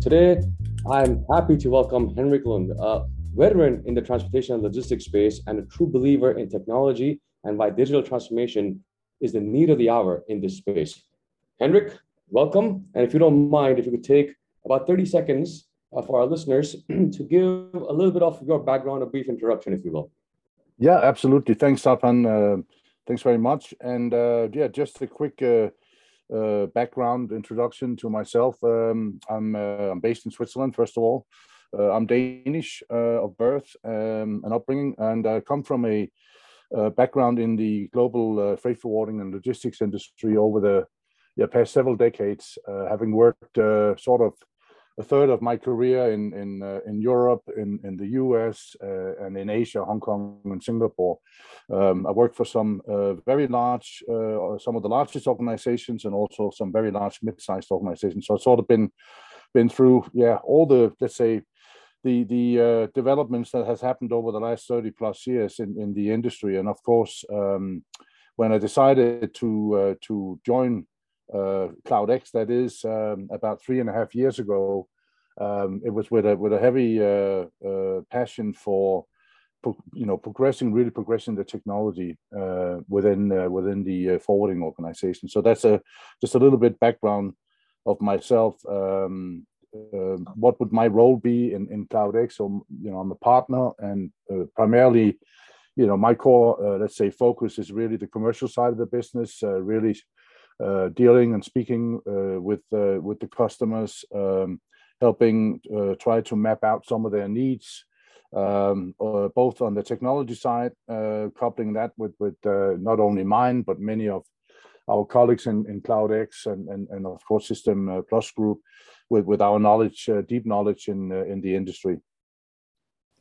Today, I'm happy to welcome Henrik Lund, a veteran in the transportation and logistics space and a true believer in technology and why digital transformation is the need of the hour in this space. Henrik, welcome. And if you don't mind, if you could take about 30 seconds uh, for our listeners to give a little bit of your background, a brief introduction, if you will. Yeah, absolutely. Thanks, Sapan. Uh, thanks very much. And uh, yeah, just a quick uh, uh, background introduction to myself. Um, I'm, uh, I'm based in Switzerland, first of all. Uh, I'm Danish of birth um, and upbringing, and I come from a background in the global freight forwarding and logistics industry over the yeah, past several decades, having worked sort of a third of my career in in uh, in Europe, in in the U.S. Uh, and in Asia, Hong Kong and Singapore. Um, I worked for some uh, very large, uh, some of the largest organizations, and also some very large mid-sized organizations. So I've sort of been been through, yeah, all the let's say the the uh, developments that has happened over the last 30 plus years in in the industry. And of course, um, when I decided to uh, to join uh, QloudX, that is um, about three and a half years ago. Um, it was with a with a heavy uh, uh, passion for you know progressing really progressing the technology uh, within uh, within the uh, forwarding organization so that's a just a little bit background of myself um, um what would my role be in in QloudX so you know i'm a partner and primarily you know my core let's say focus is really the commercial side of the business really uh, dealing and speaking uh, with uh, with the customers, um, helping try to map out some of their needs, um, both on the technology side, coupling that with with not only mine but many of our colleagues in, in QloudX and, and, and of course System Plus Group with, with our knowledge, uh, deep knowledge in, uh, in the industry.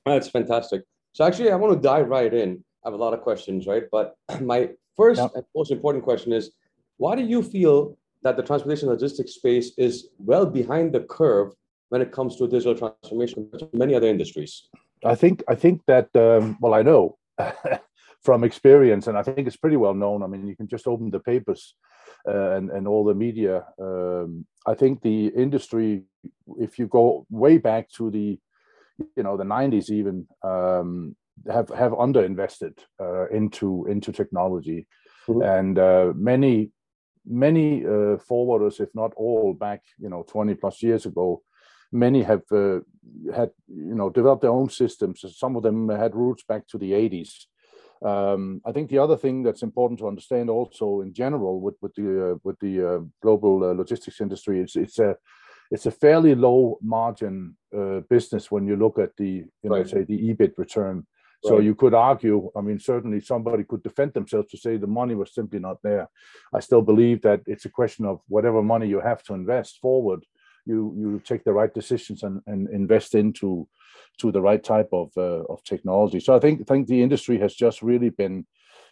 That's fantastic. So actually, I want to dive right in. I have a lot of questions, right? But my first and most important question is, why do you feel that the transportation logistics space is well behind the curve when it comes to digital transformation to many other industries? I think I think that um, well, I know from experience, and I think it's pretty well known. I mean, you can just open the papers uh, and and all the media. Um, I think the industry, if you go way back to the, you know, the '90s even, um, have have underinvested uh, into into technology, mm-hmm. and uh, many many uh, forwarders, if not all, back you know 20 plus years ago, many have uh, had you know developed their own systems. Some of them had roots back to the 80s. Um, I think the other thing that's important to understand also in general with with the uh, with the uh, global uh, logistics industry is it's a it's a fairly low margin uh, business when you look at the you know right. say the EBIT return. So right. you could argue, I mean, certainly somebody could defend themselves to say the money was simply not there. I still believe that it's a question of whatever money you have to invest forward, you you take the right decisions and, and invest into to the right type of uh, of technology. So I think think the industry has just really been,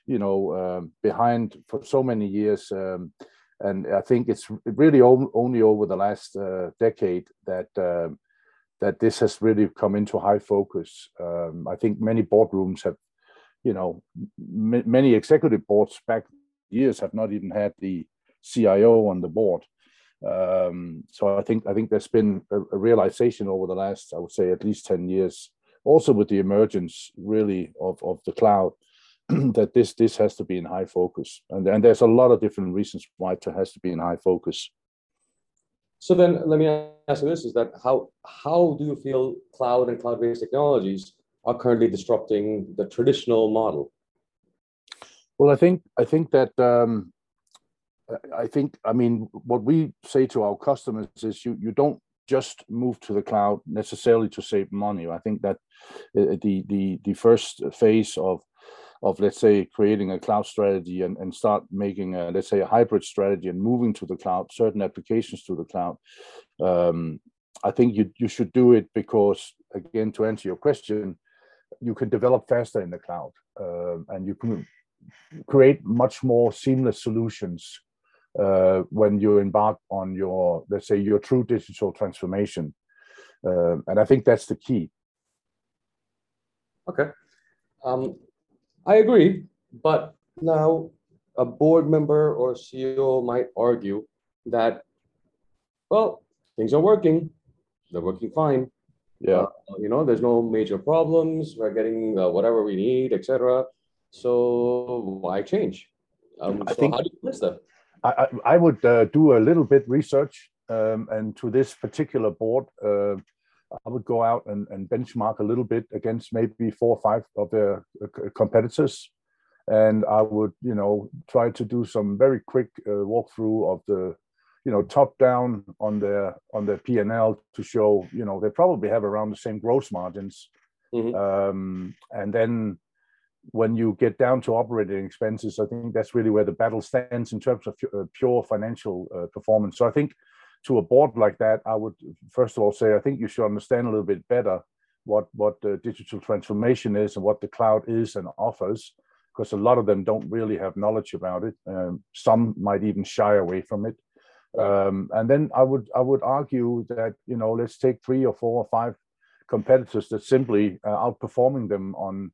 you know, um, behind for so many years. Um, and I think it's really only over the last uh, decade that um, that this has really come into high focus. Um, I think many boardrooms have, you know, m- many executive boards back years have not even had the CIO on the board. Um, so I think I think there's been a, a, realization over the last, I would say, at least ten years, also with the emergence really of of the cloud, that this this has to be in high focus, and and there's a lot of different reasons why it has to be in high focus. So then let me ask you this is that how how do you feel cloud and cloud-based technologies are currently disrupting the traditional model? Well, I think I think that um, I think I mean what we say to our customers is you you don't just move to the cloud necessarily to save money. I think that uh, the the the first phase of of let's say creating a cloud strategy and, and start making a let's say a hybrid strategy and moving to the cloud certain applications to the cloud um, i think you you should do it because again to answer your question you can develop faster in the cloud uh, and you can create much more seamless solutions uh, when you embark on your let's say your true digital transformation uh, and i think that's the key. Okay. Um, I agree, but now a board member or CEO might argue that, well, things are working. they're working fine. Yeah. Uh, you know, there's no major problems. We're getting uh, whatever we need, etc. So why change? Um, I so think- how do you place that? I, I I would uh, do a little bit research, um, and to this particular board, uh, I would go out and, and benchmark a little bit against maybe four or five of their uh, competitors, and I would, you know, try to do some very quick uh, walkthrough of the, you know, top down on their on their P and L to show, you know, they probably have around the same gross margins, Mhm. um, and then when you get down to operating expenses, I think that's really where the battle stands in terms of uh, pure financial uh, performance. So I think to a board like that, I would first of all say I think you should understand a little bit better what what the digital transformation is and what the cloud is and offers, because a lot of them don't really have knowledge about it. Um, some might even shy away from it. Um, and then I would I would argue that you know let's take three or four or five competitors that simply uh, outperforming them on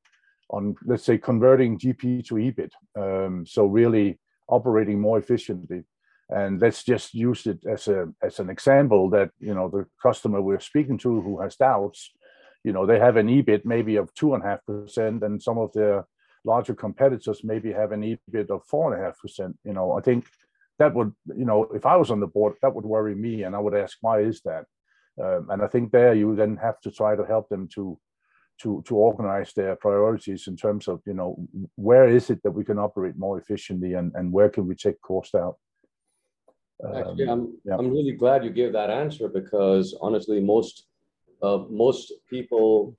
on let's say converting GP to EBIT. Um, so really operating more efficiently. And let's just use it as a as an example that you know the customer we're speaking to who has doubts, you know, they have an EBIT maybe of two and a half percent, and some of their larger competitors maybe have an EBIT of four and a half percent. You know, I think that would, you know, if I was on the board, that would worry me, and I would ask, why is that? Um, and I think there you then have to try to help them to to to organize their priorities in terms of you know where is it that we can operate more efficiently and and where can we take cost out. Actually, Um, I'm yeah. I'm really glad you gave that answer because honestly, most uh, most people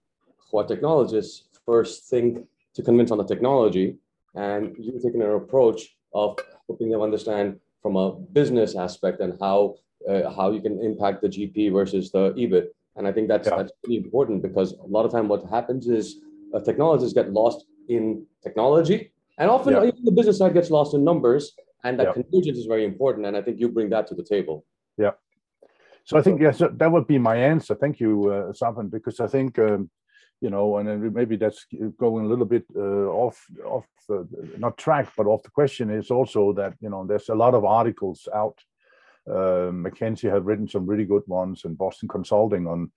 who are technologists first think to convince on the technology, and you've taken an approach of helping them understand from a business aspect and how uh, how you can impact the GP versus the EBIT. And I think that's Yeah. that's really important because a lot of time what happens is uh, technologists get lost in technology, and often Yeah. even the business side gets lost in numbers. And that Yeah. convergence is very important, and I think you bring that to the table. Yeah so I think yes, that would be my answer. Thank you, uh, because I think um, you know, and then maybe that's going a little bit uh, off off uh, not track, but off the question is also that you know there's a lot of articles out. Uh, McKinsey have written some really good ones, and Boston Consulting on,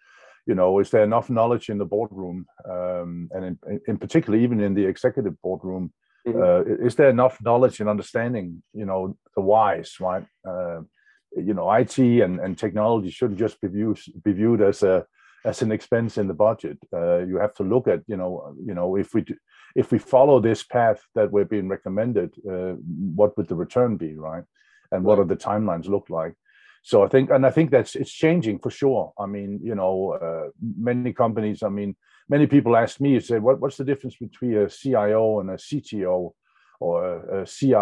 you know, is there enough knowledge in the boardroom, um, and in, in particular even in the executive boardroom, Mhm. uh, is there enough knowledge and understanding, you know, the whys, right? Uh, you know, IT and, and technology shouldn't just be viewed be viewed as a as an expense in the budget. Uh, you have to look at, you know, you know, if we do, if we follow this path that we're being recommended, uh, what would the return be, right? And what are the timelines look like? So I think, and I think that's it's changing for sure. I mean, you know, uh, many companies. I mean, many people ask me, say, what, what's the difference between a CIO and a CTO or a, CI,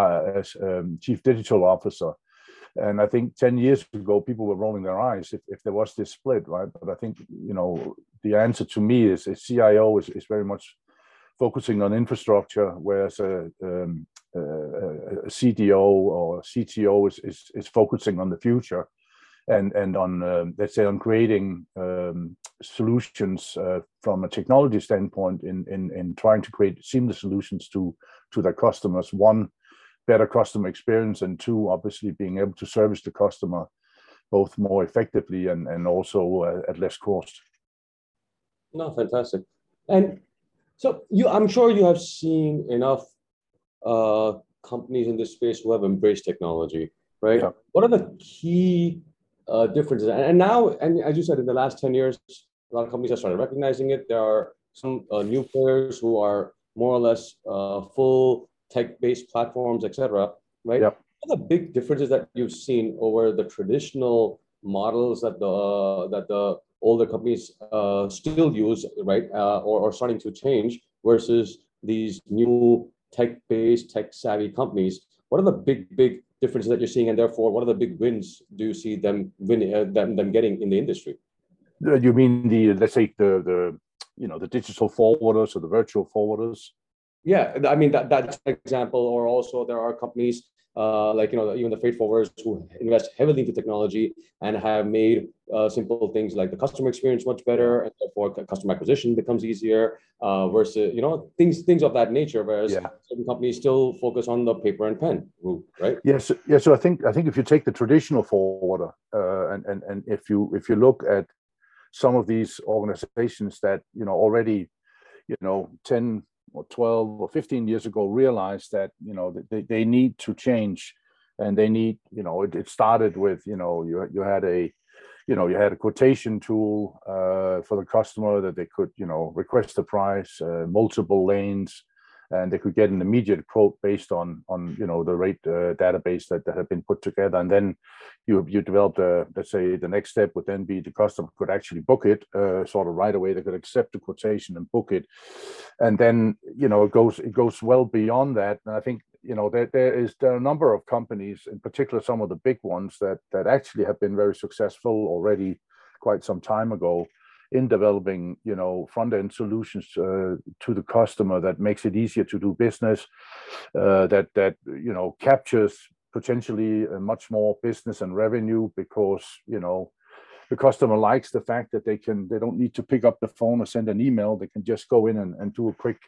um, Chief Digital Officer? And I think 10 years ago, people were rolling their eyes if, if there was this split, right? But I think, you know, the answer to me is a CIO is, is very much focusing on infrastructure, whereas a, um, a, a CDO or CTO is, is, is focusing on the future and, and on, um, let's say, on creating um, solutions uh, from a technology standpoint in, in, in trying to create seamless solutions to, to their customers. One, better customer experience and two obviously being able to service the customer both more effectively and and also uh, at less cost No, fantastic. And so you, I'm sure you have seen enough uh, companies in this space who have embraced technology, right? Yeah. What are the key uh, differences? And, now, and as you said, in the last 10 years, a lot of companies have started recognizing it. There are some uh, new players who are more or less uh, full tech-based platforms, et cetera, right? Yeah. What are the big differences that you've seen over the traditional models that the that the older companies uh, still use, right, uh, or, or starting to change versus these new tech-based, tech-savvy companies? What are the big, big differences that you're seeing, and therefore, what are the big wins do you see them winning, uh, them, them getting in the industry? Uh, you mean the let's say the the you know the digital forwarders or the virtual forwarders Yeah, I mean that that's an example, or also there are companies uh, like you know even the freight forwarders who invest heavily into technology and have made uh, simple things like the customer experience much better, and therefore customer acquisition becomes easier. Uh, versus you know things things of that nature, whereas Yeah. certain companies still focus on the paper and pen route, right? yes yeah so i think i think if you take the traditional forwarder uh, and and and if you if you look at some of these organizations that you know already you know 10 or 12 or 15 years ago realized that you know they, they need to change. And they need you know it, it started with you know you, you had a you know you had a quotation tool uh, for the customer that they could you know request the price uh, multiple lanes and they could get an immediate quote based on on you know the rate uh, database that, that had been put together. And then you you developed a let's say the next step would then be the customer could actually book it uh, sort of right away. They could accept the quotation and book it. And then you know it goes it goes well beyond that. And i think you know there, there is there are a number of companies in particular some of the big ones that that actually have been very successful already quite some time ago in developing, you know, front-end solutions uh, to the customer that makes it easier to do business, uh, that that you know captures potentially much more business and revenue because you know the customer likes the fact that they can they don't need to pick up the phone or send an email. They can just go in and, and do a quick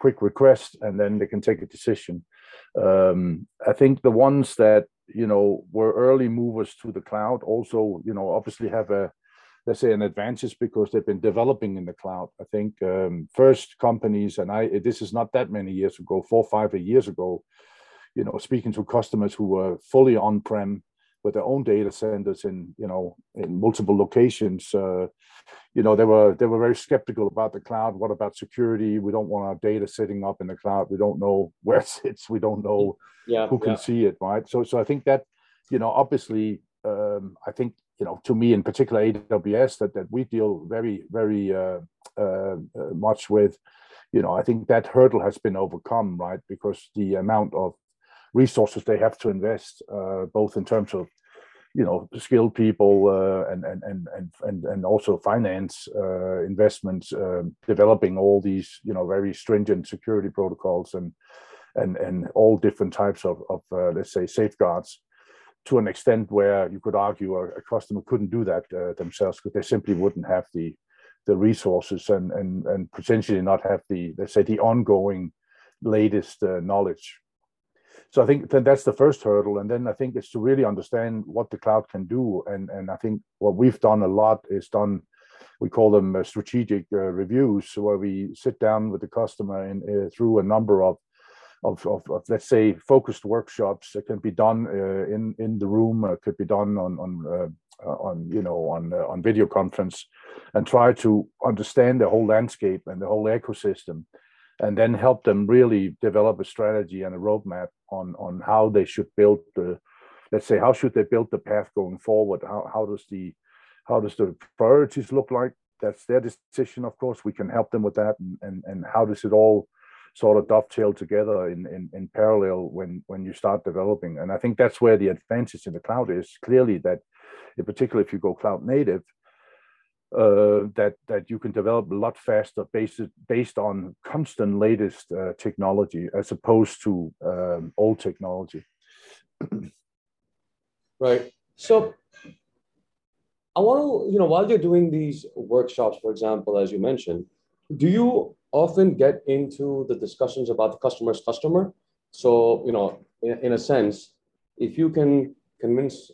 quick request and then they can take a decision. Um, i think the ones that you know were early movers to the cloud also you know obviously have a let's say an advantage because they've been developing in the cloud. I think um, first companies, and I this is not that many years ago, four five years ago, you know, speaking to customers who were fully on-prem with their own data centers in you know in multiple locations. Uh, you know, they were they were very skeptical about the cloud. What about security? We don't want our data sitting up in the cloud. We don't know where it sits. We don't know yeah, who can yeah. see it, right? So so I think that you know obviously um, I think you know, to me in particular, AWS that that we deal very very uh, uh, uh, much with. You know, I think that hurdle has been overcome, right? Because the amount of resources they have to invest, uh, both in terms of you know skilled people uh, and, and and and and also finance uh, investments, developing all these you know very stringent security protocols and and and all different types of of let's say safeguards to an extent where you could argue a, a customer couldn't do that uh, themselves because they simply wouldn't have the the resources and and and potentially not have the let's say the ongoing latest uh, knowledge. So I think that that's the first hurdle, and then I think it's to really understand what the cloud can do, and and I think what we've done a lot is done. We call them uh, strategic uh, reviews, where we sit down with the customer and uh, through a number of of, of, of, let's say focused workshops that can be done uh, in in the room uh, could be done on on uh, on you know on uh, on video conference and try to understand the whole landscape and the whole ecosystem and then help them really develop a strategy and a roadmap on on how they should build the let's say how should they build the path going forward? How, how does the how does the priorities look like? That's their decision of course. We can help them with that and and, and how does it all sort of dovetail together in, in, in parallel when, when you start developing. And I think that's where the advantage in the cloud is clearly that, in particular, if you go cloud native, uh, that that you can develop a lot faster based based on constant latest uh, technology as opposed to um, old technology. right. So I want to, you know, while you're doing these workshops, for example, as you mentioned, do you often get into the discussions about the customer's customer? So, you know, in, in a sense, if you can convince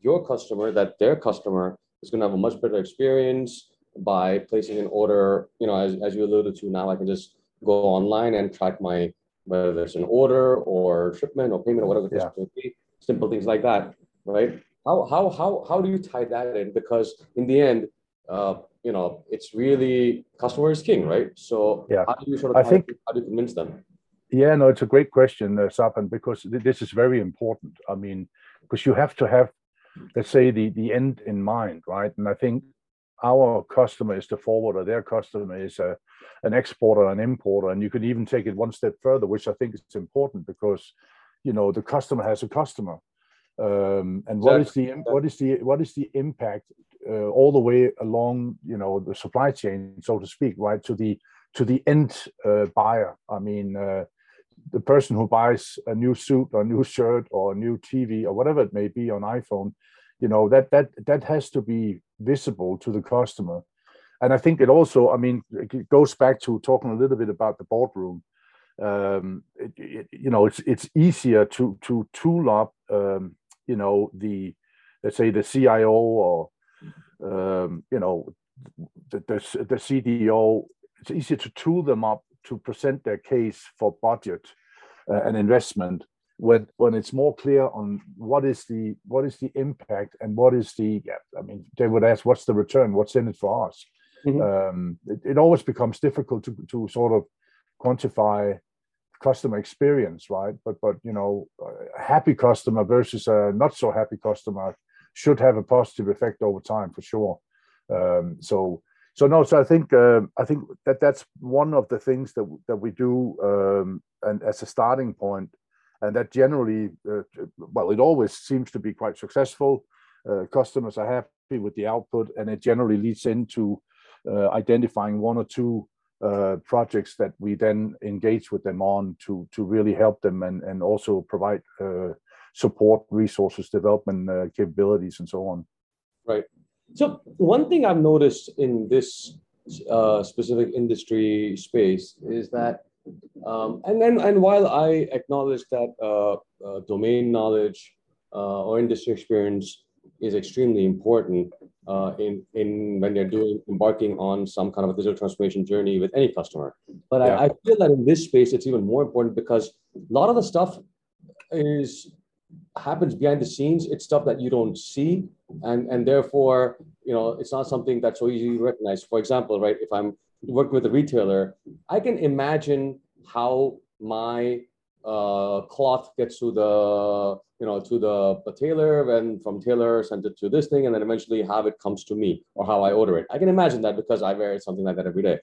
your customer that their customer is going to have a much better experience by placing an order, you know, as, as you alluded to now, I can just go online and track my, whether there's an order or shipment or payment or whatever the case may be, simple things like that, right? How, how, how, how do you tie that in? Because in the end, uh, you know, it's really customer is king, right? So yeah, how do you sort of I think, how do you convince them? Yeah, no, it's a great question, uh, Sapan, because th- this is very important. I mean, because you have to have, let's say, the the end in mind, right? And I think our customer is the forwarder, their customer is a, an exporter, an importer, and you can even take it one step further, which I think is important because, you know, the customer has a customer, um, and what is the what is the what is the impact uh, all the way along you know the supply chain so to speak right to the to the end uh, buyer. I mean uh, the person who buys a new suit or a new shirt or a new tv or whatever it may be on iphone you know that that that has to be visible to the customer. And i think it also i mean it goes back to talking a little bit about the boardroom. Um, it, it, you know it's it's easier to to tool up um, you know the let's say the cio or um, you know, the, the, the CDO, it's easy to tool them up to present their case for budget uh, and investment when when it's more clear on what is the what is the impact and what is the yeah, I mean they would ask what's the return? What's in it for us? Mm-hmm. um, it, it, always becomes difficult to to sort of quantify customer experience right? But but you know a happy customer versus a not so happy customer should have a positive effect over time for sure um, so so no so i think uh, i think that that's one of the things that that we do um, and as a starting point and that generally, uh, well, it always seems to be quite successful. Uh, customers are happy with the output, and it generally leads into uh, identifying one or two uh, projects that we then engage with them on to to really help them and and also provide uh, support, resources, development uh, capabilities, and so on. Right. So one thing I've noticed in this specific industry space is that um, and then, and while I acknowledge that uh, uh, domain knowledge uh, or industry experience is extremely important uh, in in when they're doing embarking on some kind of a digital transformation journey with any customer, but yeah. I, I feel that in this space it's even more important because a lot of the stuff is happens behind the scenes. It's stuff that you don't see, and and therefore you know it's not something that's so easy to recognize. For example, right, if I'm working with a retailer, I can imagine how my uh, cloth gets to the you know to the, the tailor and from tailor sent it to this thing and then eventually how it comes to me or how I order it. I can imagine that because I wear something like that every day.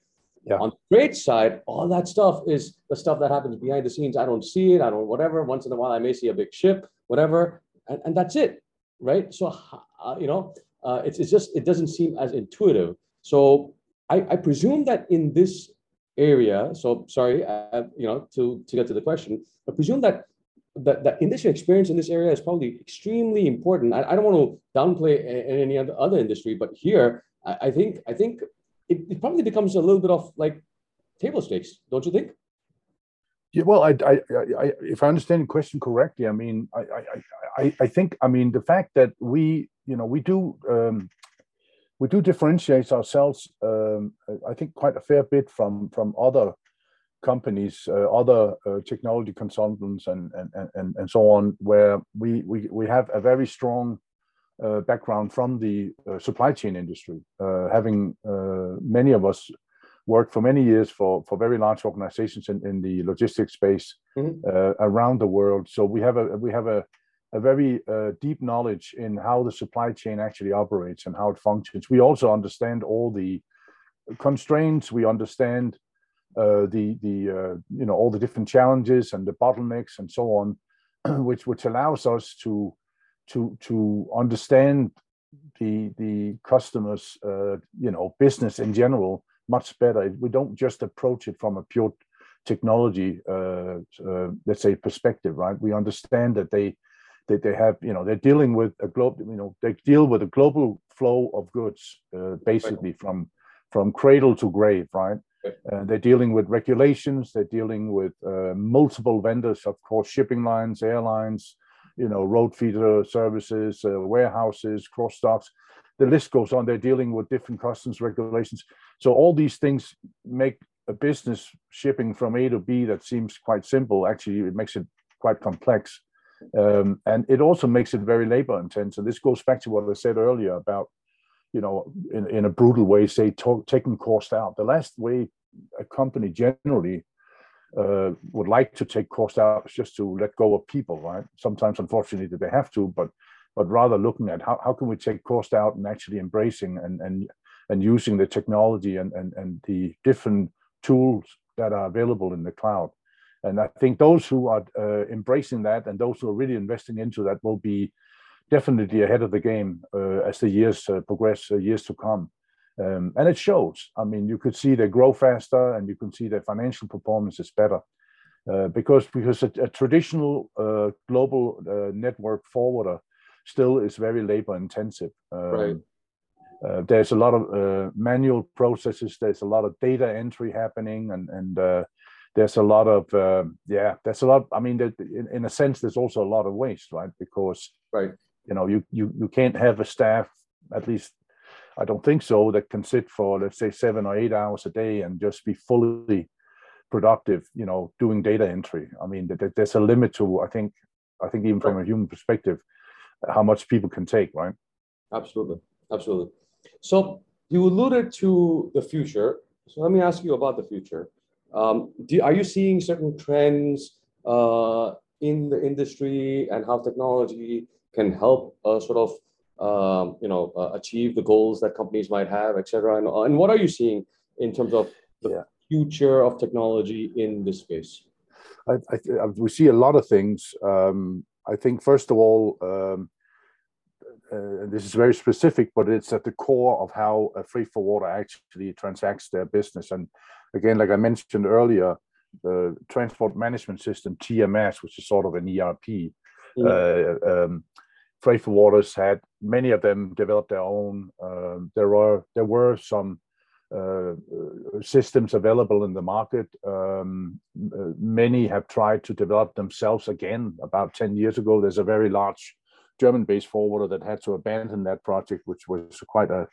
Yeah. On the trade side, all that stuff is the stuff that happens behind the scenes. I don't see it. I don't whatever. Once in a while, I may see a big ship, whatever, and, and that's it, right? So uh, you know, uh, it's it's just it doesn't seem as intuitive. So I, I presume that in this area, so sorry, uh, you know, to, to get to the question, I presume that that, that industry experience in this area is probably extremely important. I, I don't want to downplay any other industry, but here, I, I think I think it, it probably becomes a little bit of like table stakes, don't you think? Yeah, well, I, I, I, if I understand the question correctly, I mean, I, I, I, I think, I mean, the fact that we, you know, we do um, we do differentiate ourselves, um, I think, quite a fair bit from from other companies, uh, other uh, technology consultants, and, and and and so on, where we we we have a very strong uh, background from the uh, supply chain industry, uh, having uh, many of us worked for many years for for very large organizations in, in the logistics space mm-hmm. around the world. So we have a we have a a very uh, deep knowledge in how the supply chain actually operates and how it functions. We also understand all the constraints. We understand uh, the the uh, you know all the different challenges and the bottlenecks and so on, which which allows us to to to understand the the customers uh, you know business in general much better. We don't just approach it from a pure technology uh, uh, let's say perspective, right? We understand that they they, they have you know they're dealing with a global you know they deal with a global flow of goods uh, basically from from cradle to grave right uh, they're dealing with regulations they're dealing with uh, multiple vendors of course shipping lines airlines you know road feeder services uh, warehouses cross docks. The list goes on. They're dealing with different customs regulations. So all these things make a business shipping from a to b that seems quite simple. Actually it makes it quite complex. Um, and it also makes it very labor intense. And this goes back to what I said earlier about, you know, in, in a brutal way, say, to, taking cost out. The last way a company generally uh, would like to take cost out just to let go of people, right? Sometimes, unfortunately, they have to, but but rather looking at how, how can we take cost out and actually embracing and and and using the technology and and, and the different tools that are available in the cloud and I think those who are uh, embracing that and those who are really investing into that will be definitely ahead of the game uh, as the years uh, progress, uh, years to come. Um, and it shows. I mean, you could see they grow faster, and you can see their financial performance is better. Uh, because because a, a traditional uh, global network forwarder still is very labor intensive. Um, right. Uh, there's a lot of uh, manual processes. There's a lot of data entry happening, and and uh, there's a lot of uh, yeah there's a lot i mean in, in a sense there's also a lot of waste right because right you know you you, you can't have a staff at least I don't think so, that can sit for, let's say, seven or eight hours a day and just be fully productive, you know, doing data entry. I mean, there's a limit to, I think, I think even from a human perspective, how much people can take, right? Absolutely, absolutely. So you alluded to the future. So let me ask you about the future. Um, do, are you seeing certain trends uh, in the industry and how technology can help uh, sort of um, you know uh, achieve the goals that companies might have, et cetera? And, and what are you seeing in terms of the yeah. future of technology in this space? I, I, we see a lot of things. Um, I think first of all, um, uh, this is very specific, but it's at the core of how a freight forwarder actually transacts their business. And again, like I mentioned earlier, the transport management system TMS, which is sort of an ERP. Mm. Uh, um, freight forwarders had many of them developed their own. Um, there were there were some uh, systems available in the market. Um, uh, many have tried to develop themselves again. About ten years ago, there's a very large German-based forwarder that had to abandon that project, which was quite a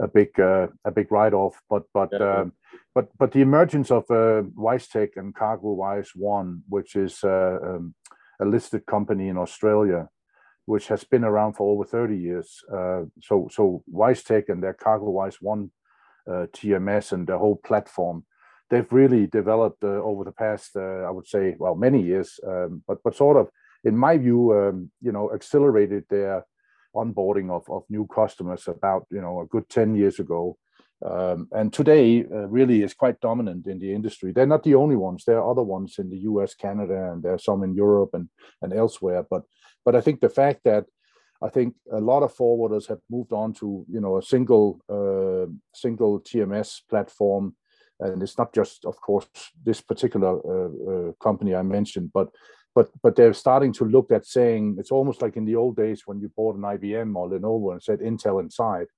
a big uh, a big write-off. But but yeah. um, but but the emergence of uh, WiseTech and CargoWise One, which is uh, um, a listed company in Australia, which has been around for over 30 years. Uh, so so WiseTech and their CargoWise One uh, TMS and the whole platform, they've really developed uh, over the past, I would say, well, many years. Um, but but sort of, in my view, um, you know, accelerated their onboarding of, of new customers about you know a good 10 years ago um, and today uh, really is quite dominant in the industry they're not the only ones there are other ones in the us canada and there are some in europe and, and elsewhere but but i think the fact that i think a lot of forwarders have moved on to you know a single uh, single tms platform and it's not just of course this particular uh, uh company i mentioned but but but they're starting to look at saying it's almost like in the old days when you bought an IBM or Lenovo and said Intel inside.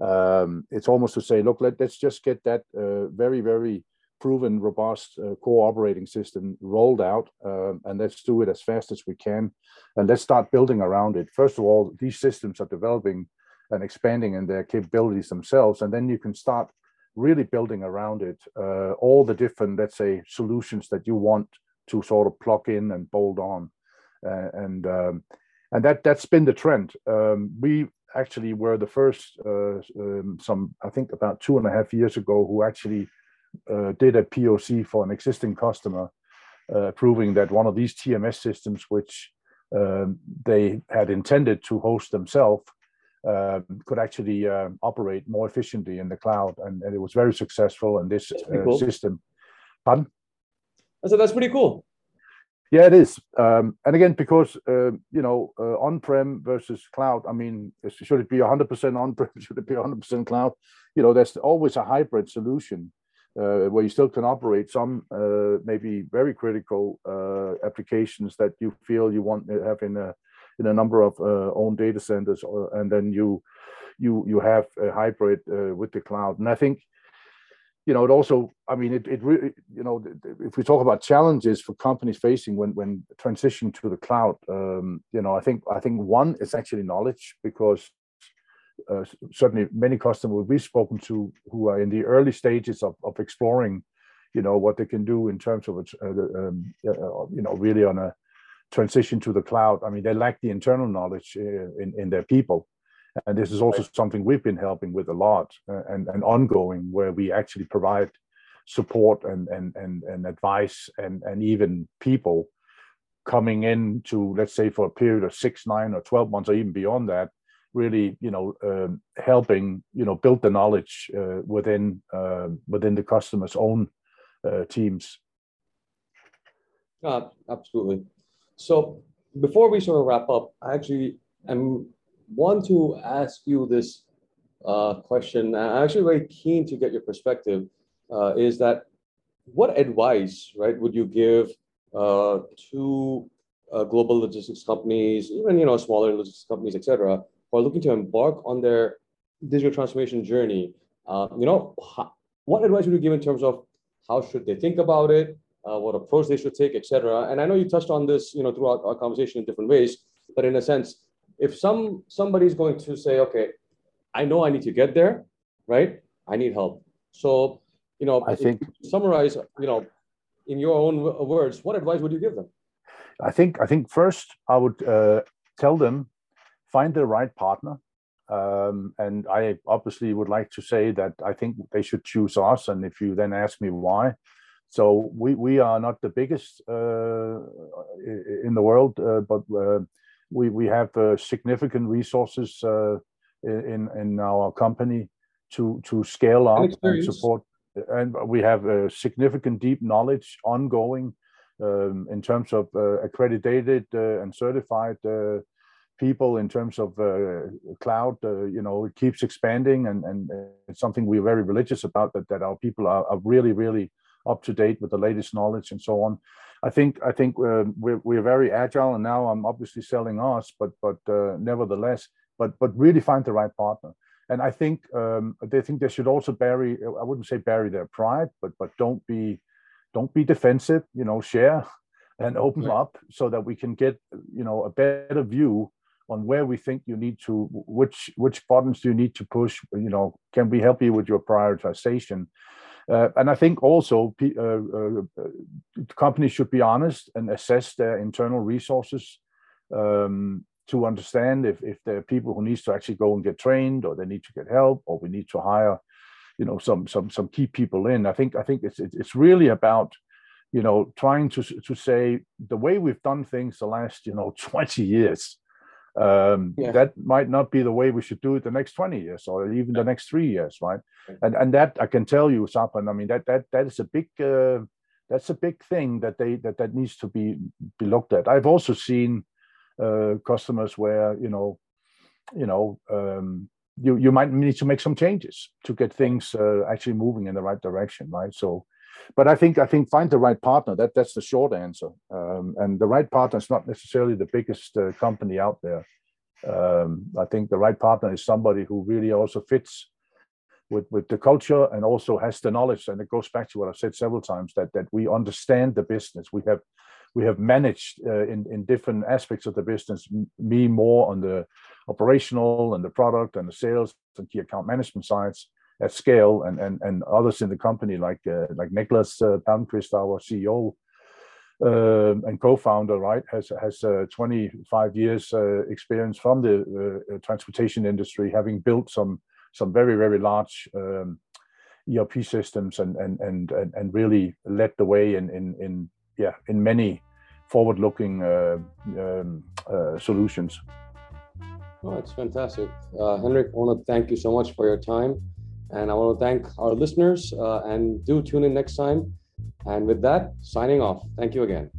Um, it's almost to say, look, let, let's just get that uh, very very proven, robust uh, core operating system rolled out, um, and let's do it as fast as we can, and let's start building around it. First of all, these systems are developing and expanding in their capabilities themselves, and then you can start really building around it uh, all the different, let's say, solutions that you want to sort of plug in and bolt on, uh, and um, and that that's been the trend. Um, we actually were the first, uh, um, some I think about two and a half years ago, who actually did a POC for an existing customer, uh, proving that one of these TMS systems, which um, they had intended to host themselves, uh, could actually uh, operate more efficiently in the cloud, and, and it was very successful. And this uh, cool. system, pardon? I said that's pretty cool. Yeah, it is. Um, and again, because uh, you know, uh, on-prem versus cloud. I mean, should it be 100% on-prem? Should it be 100% cloud? You know, there's always a hybrid solution uh, where you still can operate some uh, maybe very critical uh, applications that you feel you want to have in a in a number of uh, own data centers, or, and then you you you have a hybrid with the cloud. And I think you know, it also, I mean, it, it really, you know, if we talk about challenges for companies facing when when transitioning to the cloud, um, you know, I think I think one is actually knowledge because uh, certainly many customers we've spoken to who are in the early stages of, of exploring, you know, what they can do in terms of, uh, um, uh, you know, really on a transition to the cloud. I mean, they lack the internal knowledge uh, in in their people and this is also something we've been helping with a lot uh, and, and ongoing, where we actually provide support and and and, and advice and and even people coming in to let's say for a period of six, nine, or twelve months, or even beyond that, really you know um, helping you know build the knowledge uh, within uh, within the customer's own uh, teams. Uh, absolutely. So before we sort of wrap up, I actually am want to ask you this uh, question. I'm actually very keen to get your perspective. Uh, is that what advice, right, would you give uh, to global logistics companies, even you know smaller logistics companies, etc., who are looking to embark on their digital transformation journey? Uh, you know, how, what advice would you give in terms of how should they think about it, uh, what approach they should take, etc. And I know you touched on this, you know, throughout our conversation in different ways, but in a sense, if some somebody's going to say, okay, I know I need to get there, right? I need help. So, you know, I think summarize, you know, in your own words, what advice would you give them? I think I think first I would uh, tell them find the right partner, um, and I obviously would like to say that I think they should choose us. And if you then ask me why, so we we are not the biggest uh, in the world, uh, but uh, we we have uh, significant resources uh, in in our company to to scale up and support. And we have a significant deep knowledge ongoing um, in terms of uh, accredited uh, and certified uh, people in terms of uh, cloud uh, you know it keeps expanding and and it's something we're very religious about that that our people are, are really really up to date with the latest knowledge and so on i think i think uh, we're, we're very agile and now i'm obviously selling us but but nevertheless but but really find the right partner and I think um, they think they should also bury. I wouldn't say bury their pride, but but don't be don't be defensive. You know, share and open right. up so that we can get you know a better view on where we think you need to which which buttons do you need to push? You know can we help you with your prioritization? Uh, and i think also uh, uh, companies should be honest and assess their internal resources um, to understand if, if there are people who needs to actually go and get trained or they need to get help or we need to hire you know some some some key people in. I think i think it's it's really about you know trying to to say the way we've done things the last you know 20 years um, yeah. that might not be the way we should do it the next 20 years or even the next three years right. And and that i can tell you Sapan, i mean that that that is a big uh, that's a big thing that they that that needs to be be looked at. I've also seen uh, customers where you know you know um, you you might need to make some changes to get things uh, actually moving in the right direction right? So but i think i think find the right partner that that's the short answer. Um, and the right partner is not necessarily the biggest uh, company out there. Um, i think the right partner is somebody who really also fits with with the culture and also has the knowledge. And it goes back to what i've said several times that that we understand the business. We have we have managed uh, in in different aspects of the business. Me more on the operational and the product and the sales and key account management sides at scale, and and and others in the company like uh, like Nicholas uh, Palmqvist, our CEO. Uh, and co-founder, right, has has uh, 25 years uh, experience from the uh, transportation industry, having built some some very very large um, ERP systems and and and and really led the way in in in yeah, in many forward-looking uh, um, solutions. Oh, that's fantastic. Henrik, I want to thank you so much for your time. And I want to thank our listeners uh, and do tune in next time. And with that, signing off. Thank you again.